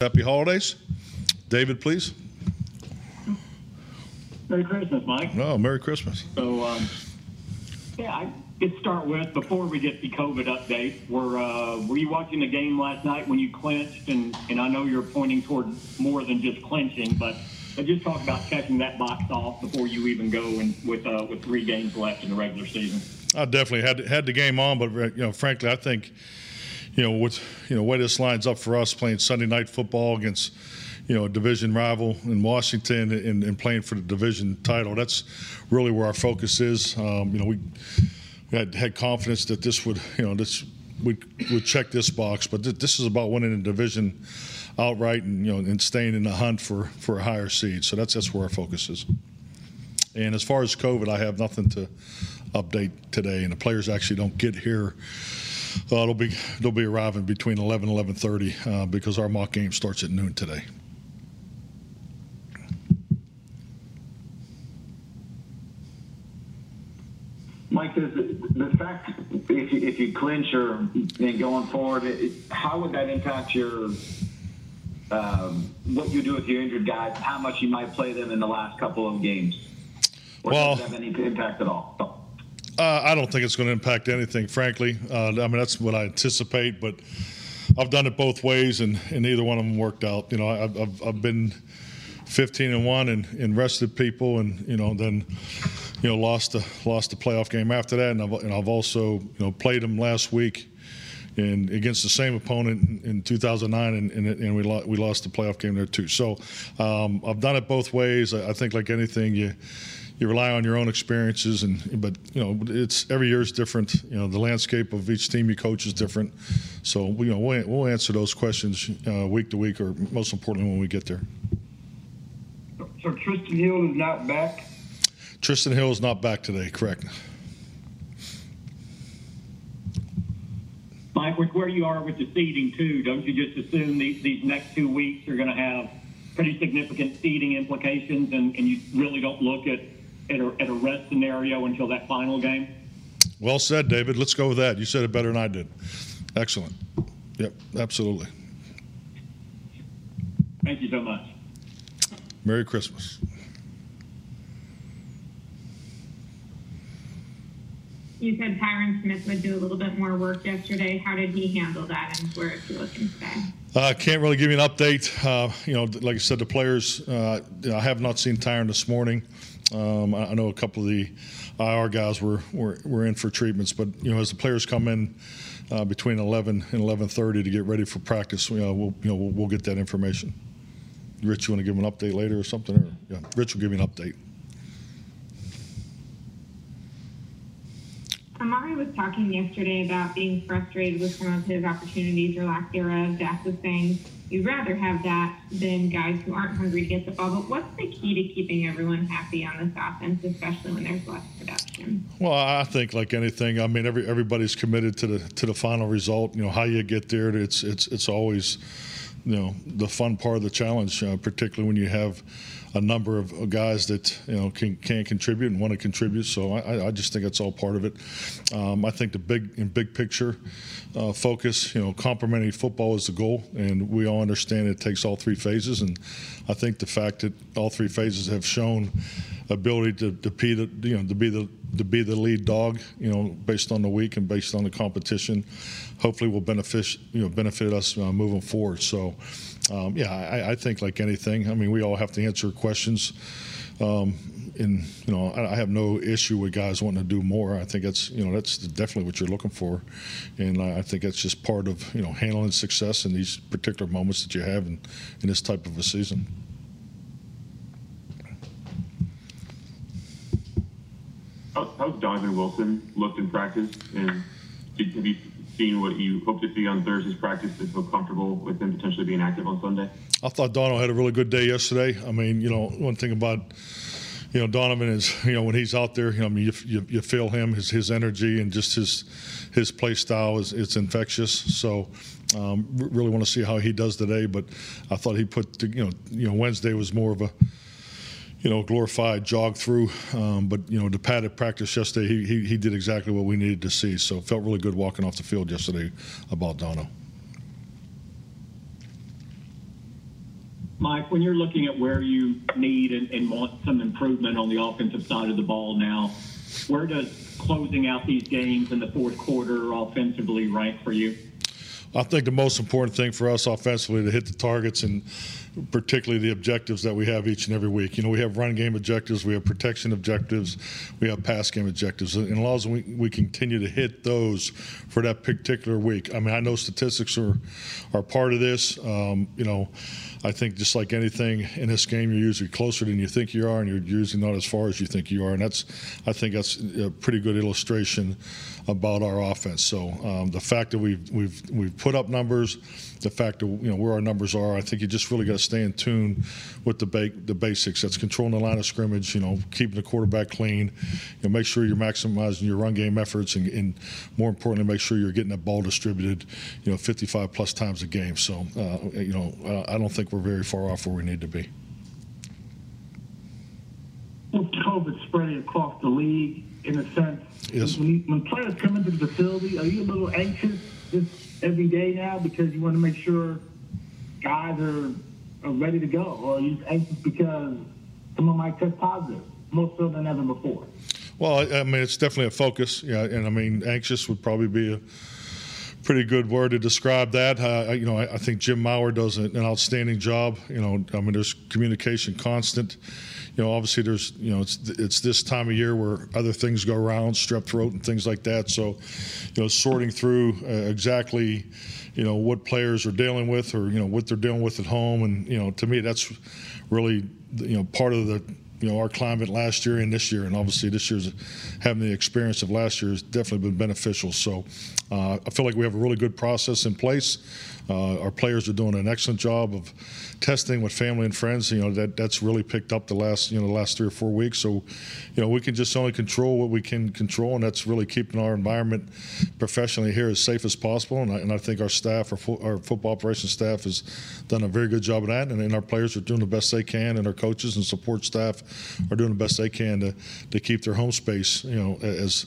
Happy holidays. David, please. Merry Christmas, Mike. Oh, Merry Christmas. So, um, yeah, I could start with before we get the COVID update. Were uh, were you watching the game last night when you clinched? And and I know you're pointing toward more than just clinching, but just talk about checking that box off before you even go and with uh, with three games left in the regular season. I definitely had had the game on, but you know, frankly, I think you know with you know way this lines up for us playing Sunday night football against you know, a division rival in Washington and, and, playing for the division title. That's really where our focus is. Um, you know, we, we, had, had confidence that this would, you know, this would would check this box, but th- this is about winning the division outright and you know and staying in the hunt for for a higher seed. So that's that's where our focus is. And as far as COVID, I have nothing to update today, and the players actually don't get here. Uh, they'll be they'll be arriving between 11 and 11:30 uh, because our mock game starts at noon today. Mike, the, the fact if you, if you clinch or and going forward, it, how would that impact your um, what you do with your injured guys? How much you might play them in the last couple of games? Or well, does have any impact at all? Uh, I don't think it's going to impact anything, frankly. Uh, I mean, that's what I anticipate, but I've done it both ways, and, and neither one of them worked out. You know, I've, I've, I've been 15 and one and, and rested people, and you know, then you know, lost the lost the playoff game after that, and I've, and I've also you know played them last week, and against the same opponent in, in 2009, and, and, and, we lost we lost the playoff game there too. So um, I've done it both ways. I, I, think like anything, you you rely on your own experiences, and but you know it's every year is different. You know the landscape of each team you coach is different. So you know we'll, we'll answer those questions uh, week to week, or most importantly when we get there. So Trysten Hill is not back. Trysten Hill is not back today, correct? With where you are with the seeding too, don't you just assume these, these next two weeks are going to have pretty significant seeding implications, and, and you really don't look at at a, at a rest scenario until that final game? Well said, David. Let's go with that. You said it better than I did. Excellent. Yep, absolutely. Thank you so much. Merry Christmas. You said Tyron Smith would do a little bit more work yesterday. How did he handle that, and where is he looking today? I uh, can't really give you an update. Uh, you know, like I said, the players. Uh, I have not seen Tyron this morning. Um, I, know a couple of the IR guys were, were, were in for treatments, but you know, as the players come in uh, between 11 and 11:30 to get ready for practice, you know, we'll you know we'll, we'll get that information. Rich, you want to give an update later or something? Or, yeah, Rich will give you an update. Was talking yesterday about being frustrated with some of his opportunities or lack thereof. Dak was saying you'd rather have that than guys who aren't hungry to get the ball. But what's the key to keeping everyone happy on this offense, especially when there's less production? Well, I think like anything, I mean, every everybody's committed to the to the final result. You know, how you get there, it's it's it's always you know the fun part of the challenge, uh, particularly when you have a number of guys that you know can can contribute and want to contribute. So I, I just think that's all part of it. Um, I think the big in big picture uh, focus, you know, complementary football is the goal, and we all understand it takes all three phases. And I think the fact that all three phases have shown ability to, to be the you know to be the to be the lead dog, you know, based on the week and based on the competition, hopefully will benefit you know benefit us uh, moving forward. So um, yeah, I, I, think like anything, I mean, we all have to answer questions. Um, and you know, I, I, have no issue with guys wanting to do more. I think that's you know that's definitely what you're looking for, and I, I think that's just part of you know handling success in these particular moments that you have in, in this type of a season. How's Donovan Wilson looked in practice, and have you seen what you hope to see on Thursday's practice to feel comfortable with him potentially being active on Sunday? I thought Donovan had a really good day yesterday. I mean, you know, one thing about you know Donovan is you know when he's out there, you know, I mean, you, you, you feel him, his his energy, and just his his play style is it's infectious. So. Um, really want to see how he does today, but I thought he put, you know, you know, Wednesday was more of a, you know, glorified jog through. Um, but you know, the padded practice yesterday, he, he, he did exactly what we needed to see. So felt really good walking off the field yesterday about Dono. Mike, when you're looking at where you need and, and want some improvement on the offensive side of the ball now, where does closing out these games in the fourth quarter offensively rank for you? I think the most important thing for us offensively to hit the targets and particularly the objectives that we have each and every week. You know, we have run game objectives, we have protection objectives, we have pass game objectives, and as long as we, we continue to hit those for that particular week. I mean, I know statistics are are part of this. Um, you know, I think just like anything in this game, you're usually closer than you think you are, and you're usually not as far as you think you are, and that's I think that's a pretty good illustration about our offense. So um, the fact that we've we've we've put up numbers, the fact that you know where our numbers are, I think you just really got to stay in tune with the ba- the basics. That's controlling the line of scrimmage, you know, keeping the quarterback clean, you know, make sure you're maximizing your run game efforts, and, and more importantly, make sure you're getting that ball distributed, you know, 55 plus times a game. So uh, you know, uh, I don't think we're very far off where we need to be. With COVID spreading across the league, in a sense, Yes. when, when players come into the facility, are you a little anxious just every day now because you want to make sure guys are, are ready to go, or are you anxious because someone might test positive, more so than ever before? Well, I, I mean, it's definitely a focus. Yeah, and I mean, anxious would probably be a pretty good word to describe that. Uh, you know, I, I think Jim Maurer does an outstanding job. You know, I mean, there's communication constant. You know, obviously there's, you know, it's it's this time of year where other things go around, strep throat and things like that. So, you know, sorting through uh, exactly, you know, what players are dealing with or you know what they're dealing with at home, and you know, to me, that's really you know part of the you know our climate last year and this year, and obviously this year's having the experience of last year has definitely been beneficial. So uh, I feel like we have a really good process in place. Uh, our players are doing an excellent job of testing with family and friends. You know that that's really picked up the last you know the last three or four weeks. So you know we can just only control what we can control, and that's really keeping our environment professionally here as safe as possible. And I, and I think our staff, our, fo- our football operations staff, has done a very good job of that, and, and our players are doing the best they can, and our coaches and support staff are doing the best they can to to keep their home space you know as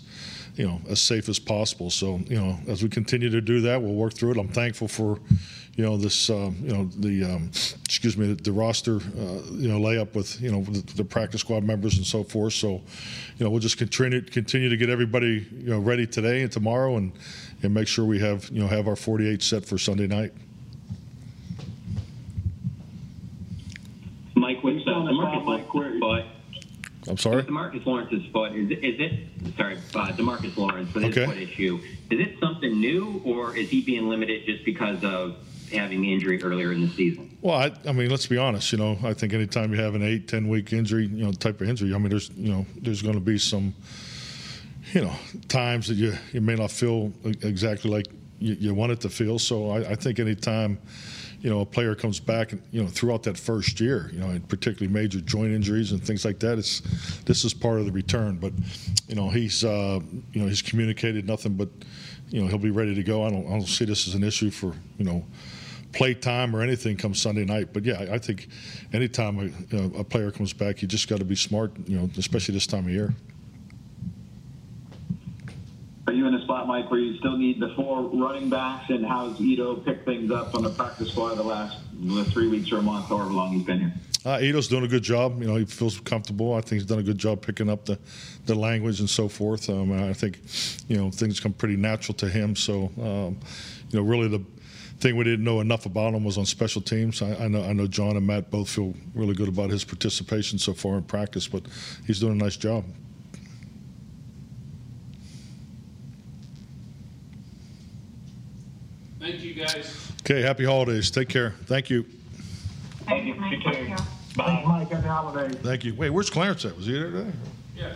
you know as safe as possible. So you know as we continue to do that, we'll work through it. I'm thankful for you know this um, you know the um, excuse me the, the roster uh, you know layup with you know the, the practice squad members and so forth. So you know we'll just continue continue to get everybody you know ready today and tomorrow and and make sure we have you know have our 48 set for Sunday night. Mike, what's uh, the Demarcus side, Mike, where- Lawrence, I'm sorry. but Demarcus Lawrence's foot is it, is it sorry, uh, Demarcus Lawrence with his Okay. foot issue? Is it something new, or is he being limited just because of having injury earlier in the season? Well, I, I mean, let's be honest. You know, I think anytime you have an eight, ten week injury, you know, type of injury, I mean, there's, you know, there's going to be some, you know, times that you you may not feel exactly like you, you want it to feel. So I, I think anytime, you know, a player comes back, and you know, throughout that first year, you know, and particularly major joint injuries and things like that, it's this is part of the return. But, you know, he's, uh, you know, he's communicated nothing but, you know, he'll be ready to go. I don't, I don't see this as an issue for, you know play time or anything come Sunday night. But yeah, I think anytime a, you know, a player comes back, you just got to be smart, you know, especially this time of year. Are you in a spot, Mike, where you still need the four running backs, and how's Ito picked things up on the practice squad the last the three weeks or a month, however long he's been here? Uh, Ito's doing a good job. You know, he feels comfortable. I think he's done a good job picking up the, the language and so forth. Um, I think, you know, things come pretty natural to him. So, um, you know, really the thing we didn't know enough about him was on special teams. I, I know I know John and Matt both feel really good about his participation so far in practice, but he's doing a nice job. Thank you, guys. Okay, happy holidays. Take care. Thank you. Thank you. Mike, You thank you. Bye. Thanks, Mike. Happy holidays. Thank you. Wait, where's Clarence at? Was he there today? Yeah,